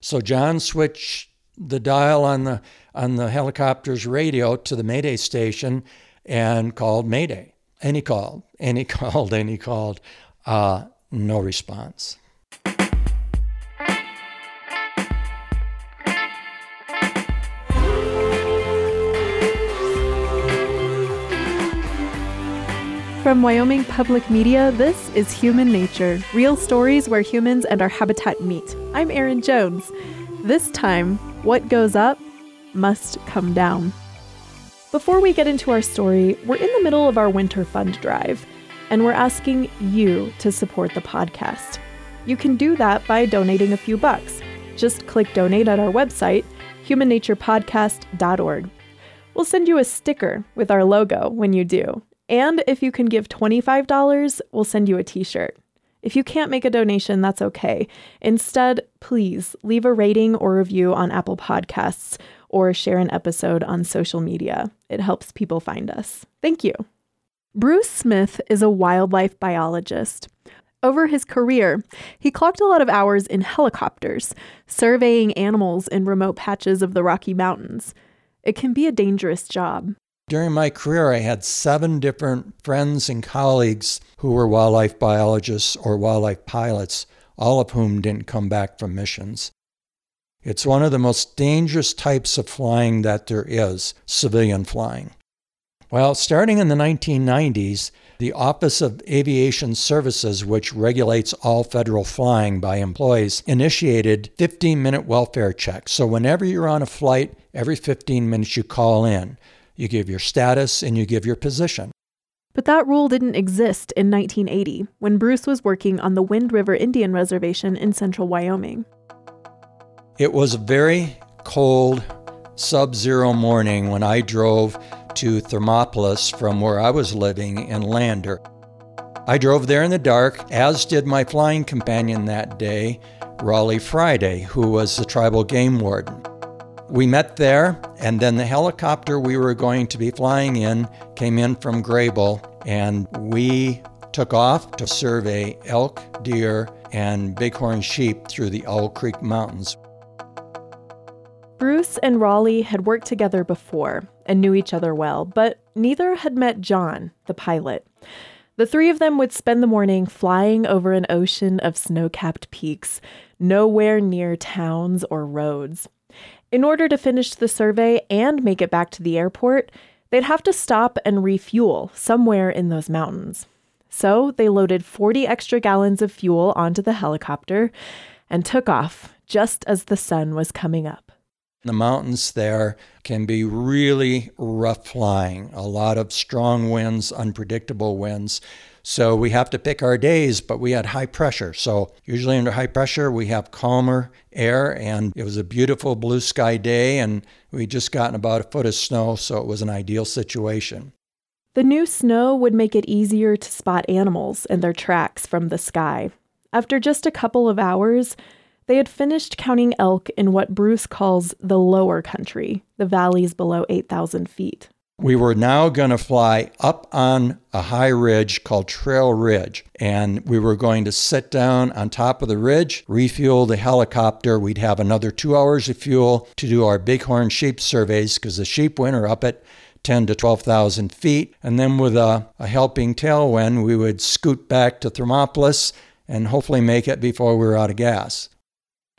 So John switched the dial on the on the helicopter's radio to the Mayday station and called Mayday. And he called, and he called, and he called. Uh, no response. From Wyoming Public Media, this is Human Nature real stories where humans and our habitat meet. I'm Erin Jones. This time, what goes up must come down. Before we get into our story, we're in the middle of our winter fund drive, and we're asking you to support the podcast. You can do that by donating a few bucks. Just click donate at our website, humannaturepodcast.org. We'll send you a sticker with our logo when you do. And if you can give $25, we'll send you a t shirt. If you can't make a donation, that's okay. Instead, please leave a rating or review on Apple Podcasts or share an episode on social media. It helps people find us. Thank you. Bruce Smith is a wildlife biologist. Over his career, he clocked a lot of hours in helicopters, surveying animals in remote patches of the Rocky Mountains. It can be a dangerous job. During my career, I had seven different friends and colleagues who were wildlife biologists or wildlife pilots, all of whom didn't come back from missions. It's one of the most dangerous types of flying that there is civilian flying. Well, starting in the 1990s, the Office of Aviation Services, which regulates all federal flying by employees, initiated 15 minute welfare checks. So, whenever you're on a flight, every 15 minutes you call in you give your status, and you give your position. But that rule didn't exist in 1980 when Bruce was working on the Wind River Indian Reservation in central Wyoming. It was a very cold, sub zero morning when I drove to Thermopolis from where I was living in Lander. I drove there in the dark, as did my flying companion that day, Raleigh Friday, who was the tribal game warden. We met there, and then the helicopter we were going to be flying in came in from Greybull, and we took off to survey elk, deer, and bighorn sheep through the Owl Creek Mountains. Bruce and Raleigh had worked together before and knew each other well, but neither had met John, the pilot. The three of them would spend the morning flying over an ocean of snow capped peaks, nowhere near towns or roads. In order to finish the survey and make it back to the airport, they'd have to stop and refuel somewhere in those mountains. So they loaded 40 extra gallons of fuel onto the helicopter and took off just as the sun was coming up. The mountains there can be really rough flying, a lot of strong winds, unpredictable winds. So we have to pick our days, but we had high pressure. So usually under high pressure, we have calmer air, and it was a beautiful blue sky day, and we just gotten about a foot of snow, so it was an ideal situation. The new snow would make it easier to spot animals and their tracks from the sky. After just a couple of hours, they had finished counting elk in what Bruce calls the lower country, the valleys below 8,000 feet. We were now going to fly up on a high ridge called Trail Ridge, and we were going to sit down on top of the ridge, refuel the helicopter. We'd have another two hours of fuel to do our bighorn sheep surveys because the sheep winter up at 10 to 12,000 feet. And then with a, a helping tailwind, we would scoot back to Thermopolis and hopefully make it before we were out of gas.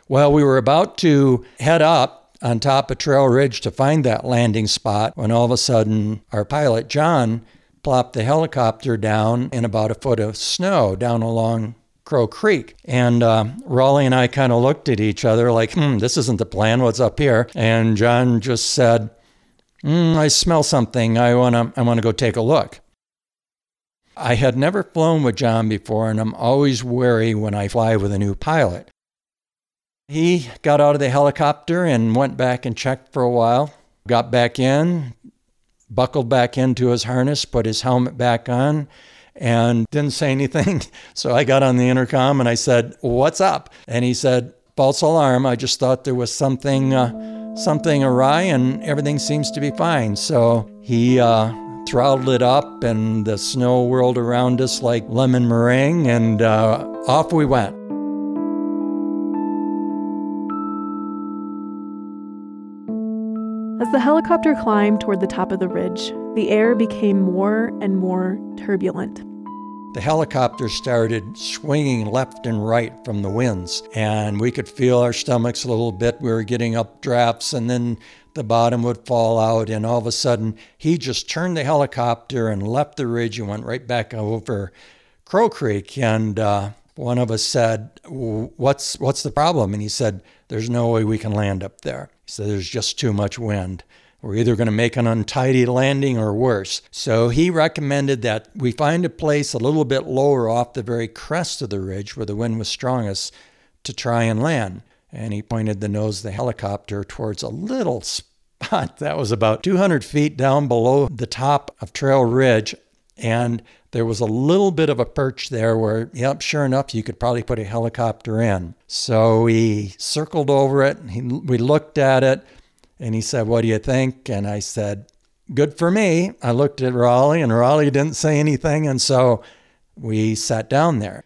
Well, we were about to head up on top of Trail Ridge to find that landing spot when all of a sudden our pilot, John, plopped the helicopter down in about a foot of snow down along Crow Creek. And uh, Raleigh and I kind of looked at each other like, hmm, this isn't the plan. What's up here? And John just said, mm, I smell something. I want to I wanna go take a look. I had never flown with John before, and I'm always wary when I fly with a new pilot. He got out of the helicopter and went back and checked for a while. Got back in, buckled back into his harness, put his helmet back on, and didn't say anything. So I got on the intercom and I said, "What's up?" And he said, "False alarm. I just thought there was something, uh, something awry, and everything seems to be fine." So he uh, throttled it up, and the snow whirled around us like lemon meringue, and uh, off we went. As the helicopter climbed toward the top of the ridge, the air became more and more turbulent. The helicopter started swinging left and right from the winds, and we could feel our stomachs a little bit. We were getting up drafts, and then the bottom would fall out, and all of a sudden, he just turned the helicopter and left the ridge and went right back over Crow Creek. And uh, one of us said, "What's what's the problem?" And he said, "There's no way we can land up there." Said, "There's just too much wind." We're either going to make an untidy landing or worse. So he recommended that we find a place a little bit lower off the very crest of the ridge where the wind was strongest to try and land. And he pointed the nose of the helicopter towards a little spot that was about 200 feet down below the top of Trail Ridge. And there was a little bit of a perch there where, yep, sure enough, you could probably put a helicopter in. So we circled over it. He, we looked at it. And he said, What do you think? And I said, Good for me. I looked at Raleigh, and Raleigh didn't say anything. And so we sat down there.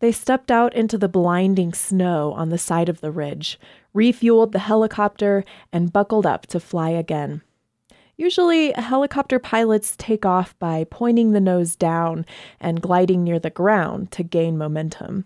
They stepped out into the blinding snow on the side of the ridge, refueled the helicopter, and buckled up to fly again. Usually, helicopter pilots take off by pointing the nose down and gliding near the ground to gain momentum.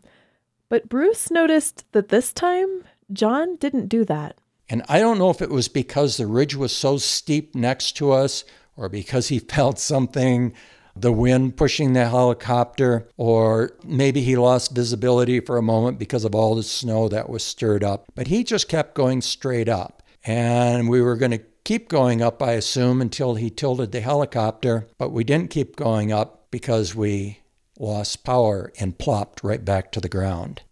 But Bruce noticed that this time, John didn't do that. And I don't know if it was because the ridge was so steep next to us or because he felt something, the wind pushing the helicopter, or maybe he lost visibility for a moment because of all the snow that was stirred up. But he just kept going straight up. And we were going to keep going up, I assume, until he tilted the helicopter. But we didn't keep going up because we lost power and plopped right back to the ground.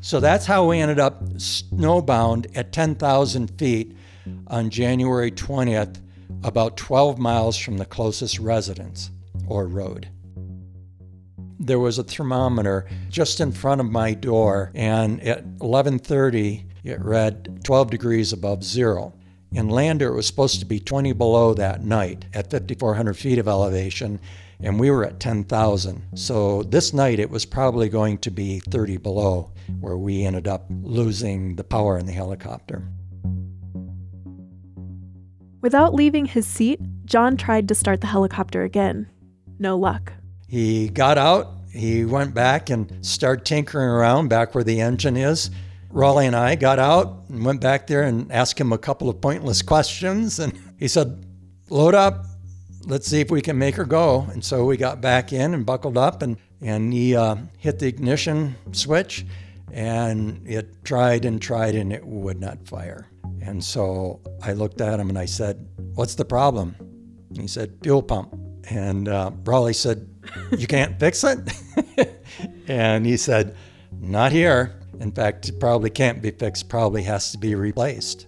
So that's how we ended up snowbound at 10,000 feet on January 20th, about 12 miles from the closest residence or road. There was a thermometer just in front of my door, and at 11:30 it read 12 degrees above zero. In Lander, it was supposed to be 20 below that night at 5,400 feet of elevation, and we were at 10,000. So this night it was probably going to be 30 below, where we ended up losing the power in the helicopter. Without leaving his seat, John tried to start the helicopter again. No luck. He got out, he went back and started tinkering around back where the engine is. Raleigh and I got out and went back there and asked him a couple of pointless questions. And he said, Load up, let's see if we can make her go. And so we got back in and buckled up, and, and he uh, hit the ignition switch, and it tried and tried, and it would not fire. And so I looked at him and I said, What's the problem? And he said, Fuel pump. And uh, Raleigh said, You can't fix it? and he said, Not here. In fact, it probably can't be fixed, probably has to be replaced.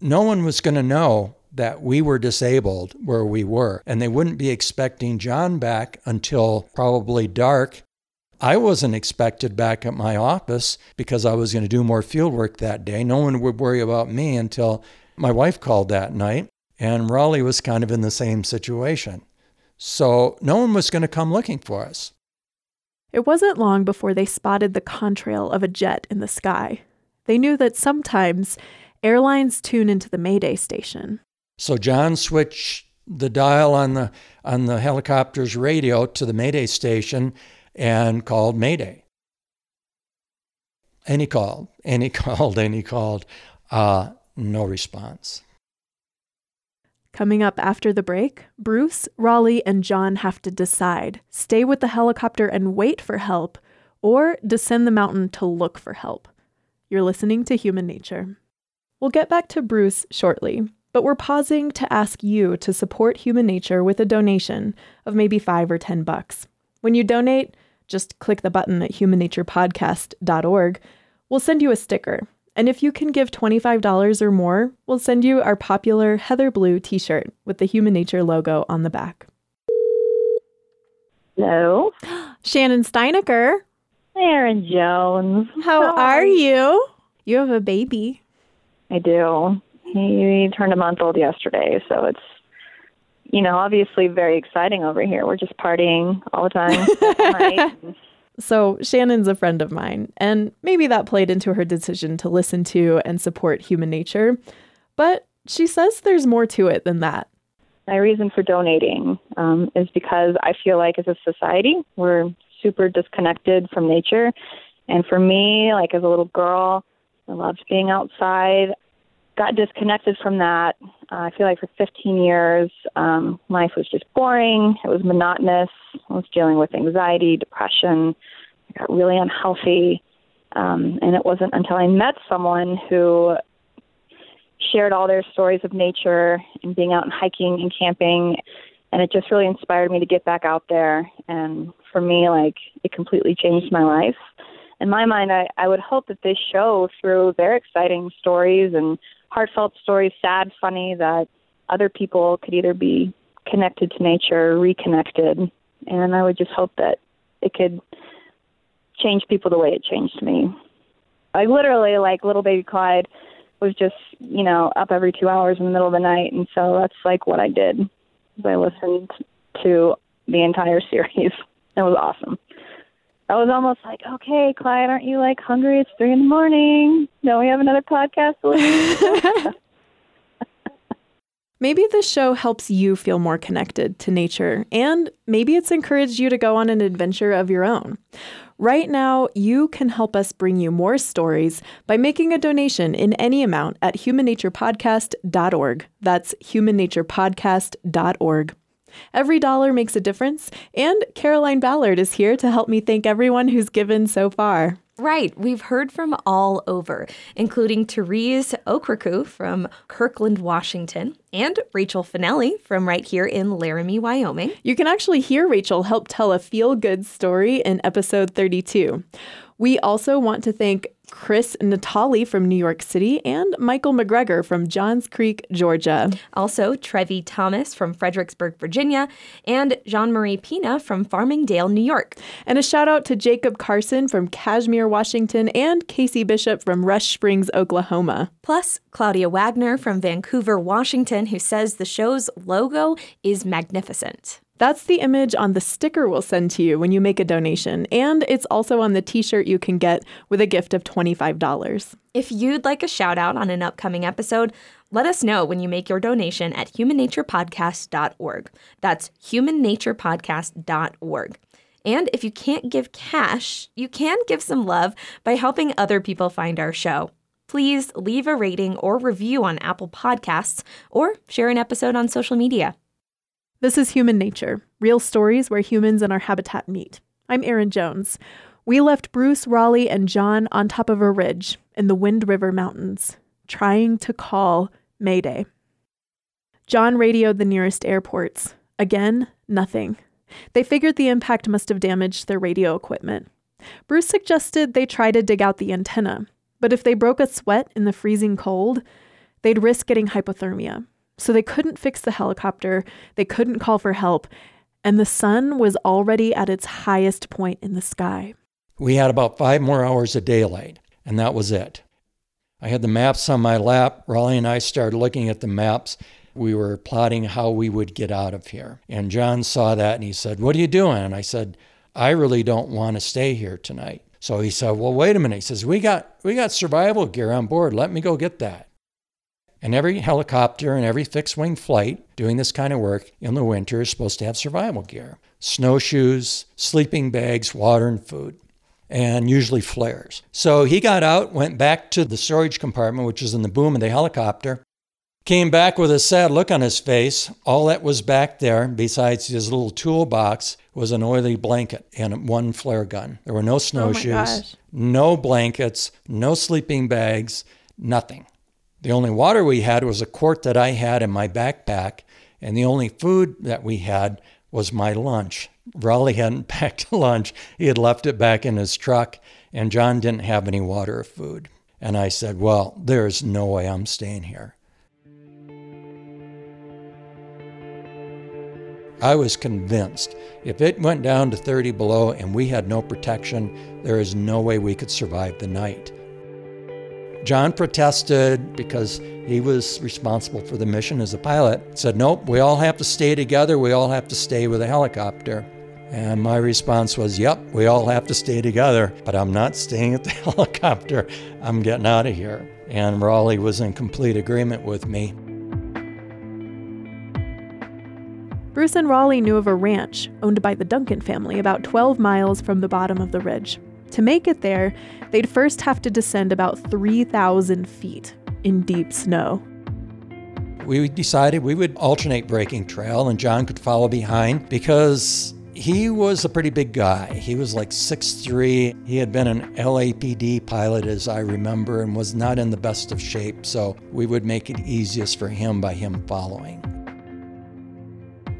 No one was going to know that we were disabled where we were, and they wouldn't be expecting John back until probably dark. I wasn't expected back at my office because I was going to do more field work that day. No one would worry about me until my wife called that night, and Raleigh was kind of in the same situation. So no one was going to come looking for us. It wasn't long before they spotted the contrail of a jet in the sky. They knew that sometimes airlines tune into the Mayday station. So John switched the dial on the on the helicopter's radio to the Mayday station and called Mayday. And he called, and he called, and he called. Uh, no response. Coming up after the break, Bruce, Raleigh, and John have to decide stay with the helicopter and wait for help, or descend the mountain to look for help. You're listening to Human Nature. We'll get back to Bruce shortly, but we're pausing to ask you to support human nature with a donation of maybe 5 or 10 bucks. When you donate, just click the button at humannaturepodcast.org. We'll send you a sticker. And if you can give $25 or more, we'll send you our popular Heather Blue t shirt with the Human Nature logo on the back. Hello. Shannon Steinecker. Erin Jones. How are you? You have a baby. I do. He turned a month old yesterday, so it's you know obviously very exciting over here. We're just partying all the time. So, Shannon's a friend of mine, and maybe that played into her decision to listen to and support human nature. But she says there's more to it than that. My reason for donating um, is because I feel like as a society, we're super disconnected from nature. And for me, like as a little girl, I loved being outside. Got disconnected from that. Uh, I feel like for 15 years, um, life was just boring. It was monotonous. I was dealing with anxiety, depression. I got really unhealthy. Um, and it wasn't until I met someone who shared all their stories of nature and being out and hiking and camping. And it just really inspired me to get back out there. And for me, like, it completely changed my life. In my mind, I, I would hope that this show, through their exciting stories and heartfelt stories, sad, funny, that other people could either be connected to nature, or reconnected. And I would just hope that it could change people the way it changed me. I literally, like little baby Clyde, was just, you know, up every two hours in the middle of the night. And so that's like what I did. I listened to the entire series. It was awesome. I was almost like, okay, Clyde, aren't you like hungry? It's three in the morning. No, we have another podcast to. Maybe this show helps you feel more connected to nature, and maybe it's encouraged you to go on an adventure of your own. Right now, you can help us bring you more stories by making a donation in any amount at humannaturepodcast.org. That's humannaturepodcast.org. Every dollar makes a difference, and Caroline Ballard is here to help me thank everyone who's given so far. Right. We've heard from all over, including Therese Okraku from Kirkland, Washington, and Rachel Finelli from right here in Laramie, Wyoming. You can actually hear Rachel help tell a feel good story in episode 32. We also want to thank Chris Natali from New York City and Michael McGregor from Johns Creek, Georgia. Also, Trevi Thomas from Fredericksburg, Virginia, and Jean Marie Pina from Farmingdale, New York. And a shout out to Jacob Carson from Cashmere, Washington, and Casey Bishop from Rush Springs, Oklahoma. Plus, Claudia Wagner from Vancouver, Washington, who says the show's logo is magnificent. That's the image on the sticker we'll send to you when you make a donation, and it's also on the t shirt you can get with a gift of $25. If you'd like a shout out on an upcoming episode, let us know when you make your donation at humannaturepodcast.org. That's humannaturepodcast.org. And if you can't give cash, you can give some love by helping other people find our show. Please leave a rating or review on Apple Podcasts or share an episode on social media. This is Human Nature, real stories where humans and our habitat meet. I'm Erin Jones. We left Bruce, Raleigh, and John on top of a ridge in the Wind River Mountains, trying to call Mayday. John radioed the nearest airports. Again, nothing. They figured the impact must have damaged their radio equipment. Bruce suggested they try to dig out the antenna, but if they broke a sweat in the freezing cold, they'd risk getting hypothermia. So they couldn't fix the helicopter, they couldn't call for help, and the sun was already at its highest point in the sky. We had about five more hours of daylight, and that was it. I had the maps on my lap. Raleigh and I started looking at the maps. We were plotting how we would get out of here. And John saw that and he said, What are you doing? And I said, I really don't want to stay here tonight. So he said, Well, wait a minute. He says, We got we got survival gear on board. Let me go get that. And every helicopter and every fixed wing flight doing this kind of work in the winter is supposed to have survival gear snowshoes, sleeping bags, water, and food, and usually flares. So he got out, went back to the storage compartment, which was in the boom of the helicopter, came back with a sad look on his face. All that was back there, besides his little toolbox, was an oily blanket and one flare gun. There were no oh snowshoes, oh no blankets, no sleeping bags, nothing. The only water we had was a quart that I had in my backpack, and the only food that we had was my lunch. Raleigh hadn't packed lunch, he had left it back in his truck, and John didn't have any water or food. And I said, Well, there's no way I'm staying here. I was convinced if it went down to 30 below and we had no protection, there is no way we could survive the night. John protested because he was responsible for the mission as a pilot. Said, nope, we all have to stay together. We all have to stay with a helicopter. And my response was, Yep, we all have to stay together, but I'm not staying at the helicopter. I'm getting out of here. And Raleigh was in complete agreement with me. Bruce and Raleigh knew of a ranch owned by the Duncan family about 12 miles from the bottom of the ridge. To make it there, they'd first have to descend about 3,000 feet in deep snow. We decided we would alternate breaking trail and John could follow behind because he was a pretty big guy. He was like 6'3. He had been an LAPD pilot, as I remember, and was not in the best of shape, so we would make it easiest for him by him following.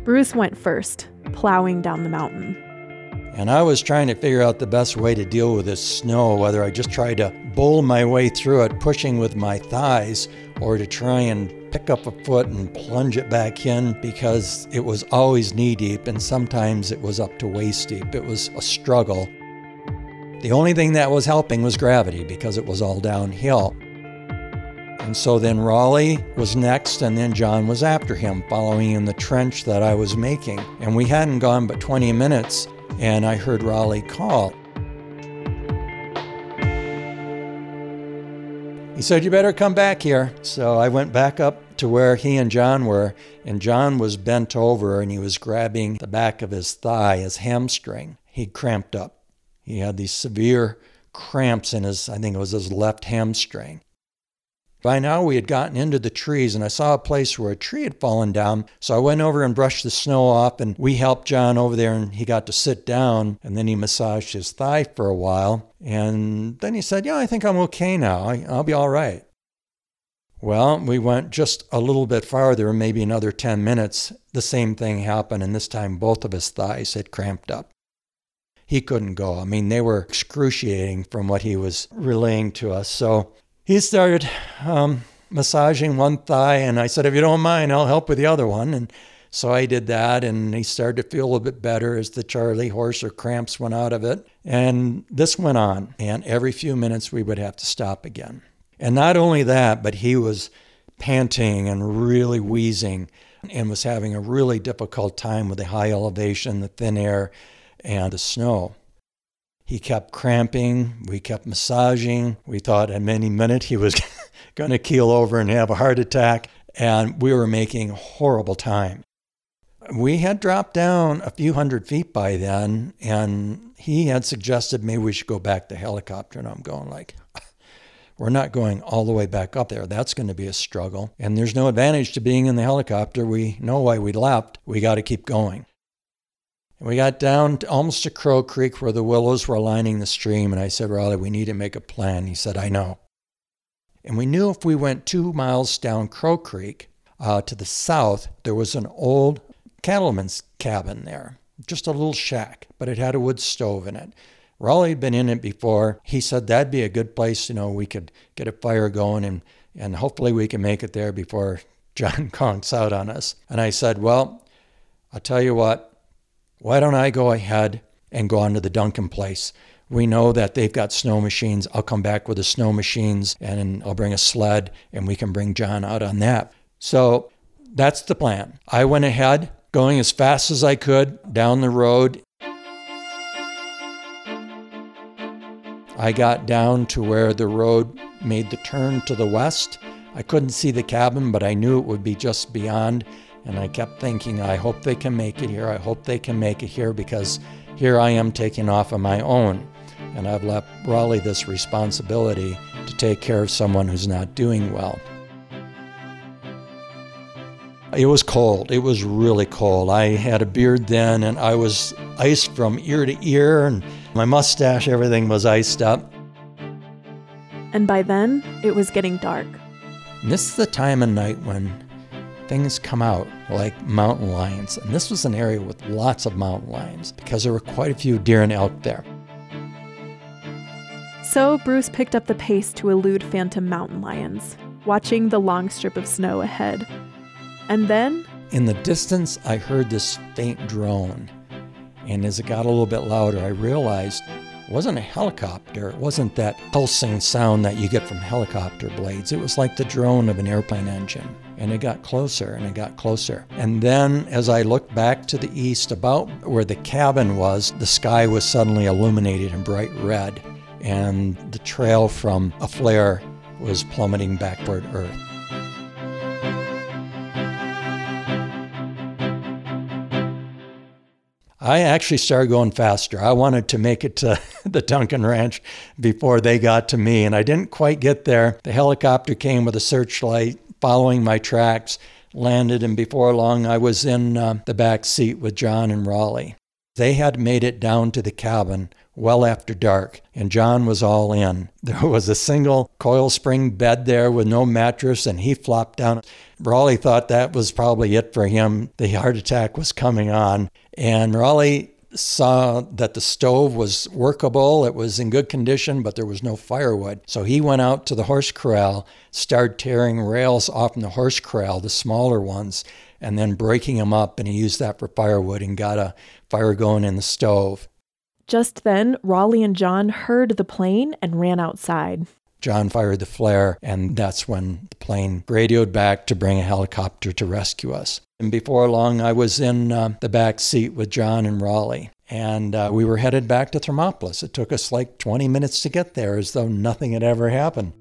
Bruce went first, plowing down the mountain. And I was trying to figure out the best way to deal with this snow, whether I just tried to bowl my way through it, pushing with my thighs, or to try and pick up a foot and plunge it back in because it was always knee deep and sometimes it was up to waist deep. It was a struggle. The only thing that was helping was gravity because it was all downhill. And so then Raleigh was next, and then John was after him, following in the trench that I was making. And we hadn't gone but 20 minutes, and I heard Raleigh call. He said, You better come back here. So I went back up to where he and John were, and John was bent over and he was grabbing the back of his thigh, his hamstring. He cramped up. He had these severe cramps in his, I think it was his left hamstring. By now, we had gotten into the trees, and I saw a place where a tree had fallen down. So I went over and brushed the snow off, and we helped John over there, and he got to sit down. And then he massaged his thigh for a while. And then he said, Yeah, I think I'm okay now. I, will be all right. Well, we went just a little bit farther, maybe another 10 minutes. The same thing happened, and this time both of his thighs had cramped up. He couldn't go. I mean, they were excruciating from what he was relaying to us. So he started um, massaging one thigh, and I said, If you don't mind, I'll help with the other one. And so I did that, and he started to feel a bit better as the Charlie horse or cramps went out of it. And this went on, and every few minutes we would have to stop again. And not only that, but he was panting and really wheezing and was having a really difficult time with the high elevation, the thin air, and the snow. He kept cramping. We kept massaging. We thought at any minute he was going to keel over and have a heart attack. And we were making horrible time. We had dropped down a few hundred feet by then, and he had suggested maybe we should go back to helicopter. And I'm going like, we're not going all the way back up there. That's going to be a struggle. And there's no advantage to being in the helicopter. We know why we left. We got to keep going. We got down to almost to Crow Creek where the willows were lining the stream, and I said, Raleigh, we need to make a plan. He said, I know. And we knew if we went two miles down Crow Creek uh, to the south, there was an old cattleman's cabin there, just a little shack, but it had a wood stove in it. Raleigh had been in it before. He said that'd be a good place, you know, we could get a fire going and, and hopefully we can make it there before John conks out on us. And I said, Well, I'll tell you what, why don't I go ahead and go on to the Duncan place? We know that they've got snow machines. I'll come back with the snow machines and I'll bring a sled and we can bring John out on that. So that's the plan. I went ahead, going as fast as I could down the road. I got down to where the road made the turn to the west. I couldn't see the cabin, but I knew it would be just beyond. And I kept thinking, I hope they can make it here. I hope they can make it here because here I am taking off on my own. And I've left Raleigh this responsibility to take care of someone who's not doing well. It was cold. It was really cold. I had a beard then and I was iced from ear to ear, and my mustache, everything was iced up. And by then, it was getting dark. And this is the time of night when things come out like mountain lions. And this was an area with lots of mountain lions because there were quite a few deer and elk there. So Bruce picked up the pace to elude phantom mountain lions, watching the long strip of snow ahead. And then. In the distance, I heard this faint drone. And as it got a little bit louder, I realized it wasn't a helicopter. It wasn't that pulsing sound that you get from helicopter blades. It was like the drone of an airplane engine. And it got closer and it got closer. And then as I looked back to the east, about where the cabin was, the sky was suddenly illuminated in bright red. And the trail from a flare was plummeting back toward Earth. I actually started going faster. I wanted to make it to the Duncan Ranch before they got to me, and I didn't quite get there. The helicopter came with a searchlight following my tracks, landed, and before long I was in uh, the back seat with John and Raleigh. They had made it down to the cabin well after dark, and John was all in. There was a single coil spring bed there with no mattress, and he flopped down. Raleigh thought that was probably it for him. The heart attack was coming on. And Raleigh saw that the stove was workable, it was in good condition, but there was no firewood. So he went out to the horse corral, started tearing rails off in the horse corral, the smaller ones, and then breaking them up. And he used that for firewood and got a fire going in the stove. Just then, Raleigh and John heard the plane and ran outside. John fired the flare, and that's when the plane radioed back to bring a helicopter to rescue us. And before long, I was in uh, the back seat with John and Raleigh, and uh, we were headed back to Thermopolis. It took us like 20 minutes to get there, as though nothing had ever happened.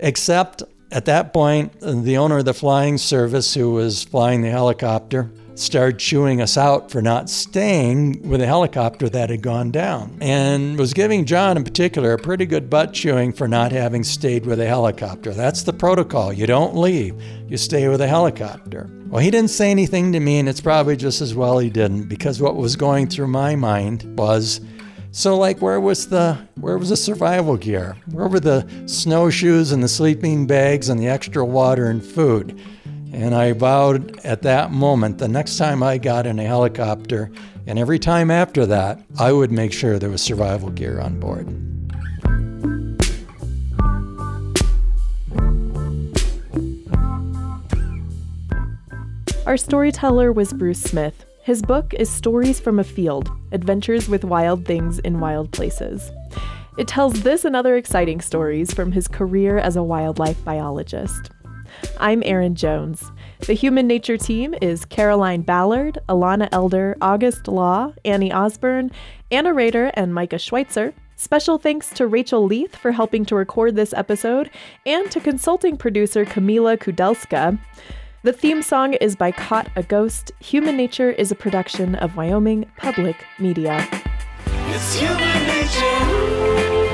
Except at that point, the owner of the flying service, who was flying the helicopter, started chewing us out for not staying with a helicopter that had gone down and was giving John in particular a pretty good butt chewing for not having stayed with a helicopter. That's the protocol. You don't leave, you stay with a helicopter. Well, he didn't say anything to me, and it's probably just as well he didn't because what was going through my mind was. So like where was the where was the survival gear? Where were the snowshoes and the sleeping bags and the extra water and food? And I vowed at that moment, the next time I got in a helicopter, and every time after that, I would make sure there was survival gear on board. Our storyteller was Bruce Smith. His book is Stories from a Field Adventures with Wild Things in Wild Places. It tells this and other exciting stories from his career as a wildlife biologist. I'm Erin Jones. The Human Nature team is Caroline Ballard, Alana Elder, August Law, Annie Osborne, Anna Rader, and Micah Schweitzer. Special thanks to Rachel Leith for helping to record this episode, and to consulting producer Kamila Kudelska. The theme song is by Caught a Ghost. Human Nature is a production of Wyoming Public Media. It's human nature.